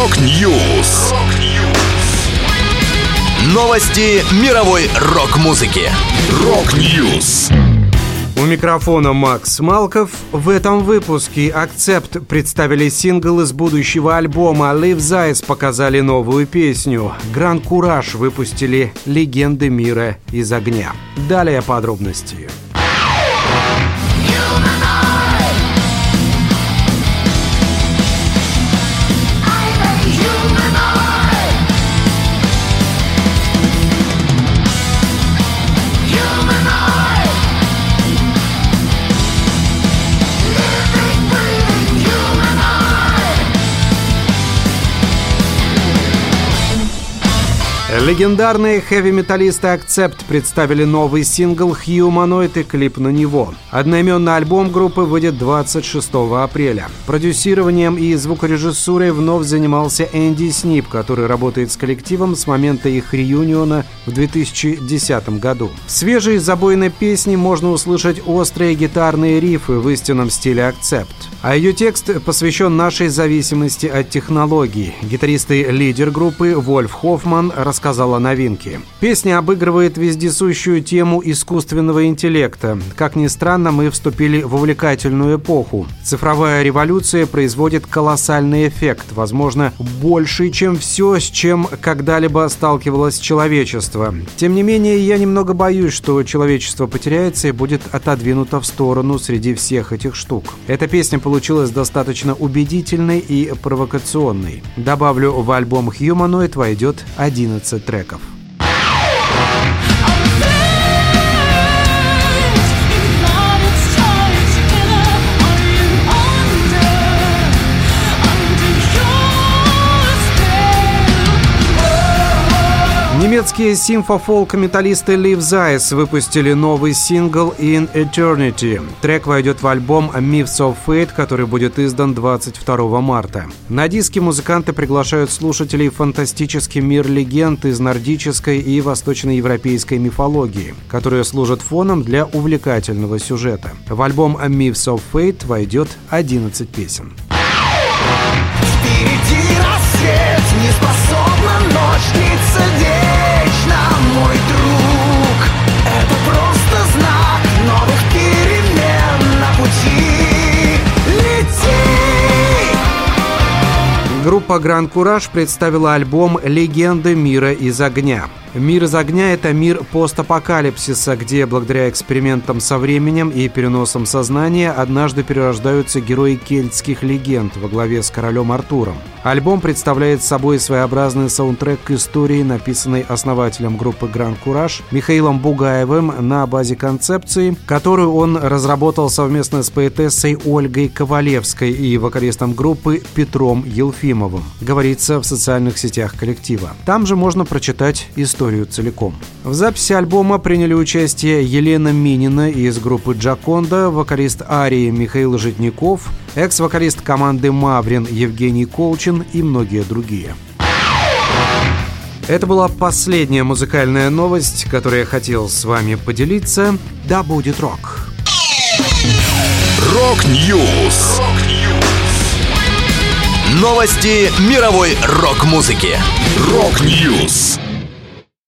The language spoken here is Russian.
Rock News. Новости мировой рок-музыки. Rock News. У микрофона Макс Малков. В этом выпуске «Accept» представили сингл из будущего альбома «Live Zeiss» показали новую песню. «Гран Кураж» выпустили «Легенды мира из огня». Далее подробности. Легендарные хэви-металлисты Accept представили новый сингл «Humanoid» и клип на него. Одноименный альбом группы выйдет 26 апреля. Продюсированием и звукорежиссурой вновь занимался Энди Снип, который работает с коллективом с момента их реюниона в 2010 году. В свежей забойной песне можно услышать острые гитарные рифы в истинном стиле Accept. А ее текст посвящен нашей зависимости от технологий. Гитарист и лидер группы Вольф Хоффман рассказал о новинке. Песня обыгрывает вездесущую тему искусственного интеллекта. Как ни странно, мы вступили в увлекательную эпоху. Цифровая революция производит колоссальный эффект, возможно, больший, чем все, с чем когда-либо сталкивалось человечество. Тем не менее, я немного боюсь, что человечество потеряется и будет отодвинуто в сторону среди всех этих штук. Эта песня получилась достаточно убедительной и провокационной. Добавлю, в альбом Humanoid войдет 11 треков. Немецкие симфофолк-металлисты Live Zeiss выпустили новый сингл In Eternity. Трек войдет в альбом Myths of Fate, который будет издан 22 марта. На диске музыканты приглашают слушателей в фантастический мир легенд из нордической и восточноевропейской мифологии, которые служат фоном для увлекательного сюжета. В альбом Myths of Fate войдет 11 песен. Группа Гран Кураж представила альбом «Легенды мира из огня». Мир из огня – это мир постапокалипсиса, где благодаря экспериментам со временем и переносам сознания однажды перерождаются герои кельтских легенд во главе с королем Артуром. Альбом представляет собой своеобразный саундтрек к истории, написанной основателем группы Гран Кураж Михаилом Бугаевым на базе концепции, которую он разработал совместно с поэтессой Ольгой Ковалевской и вокалистом группы Петром Елфимовым, говорится в социальных сетях коллектива. Там же можно прочитать историю историю целиком. В записи альбома приняли участие Елена Минина из группы «Джаконда», вокалист Арии Михаил Житников, экс-вокалист команды «Маврин» Евгений Колчин и многие другие. Это была последняя музыкальная новость, которую я хотел с вами поделиться. Да будет рок! Rock News. Новости мировой рок-музыки. Рок-Ньюс.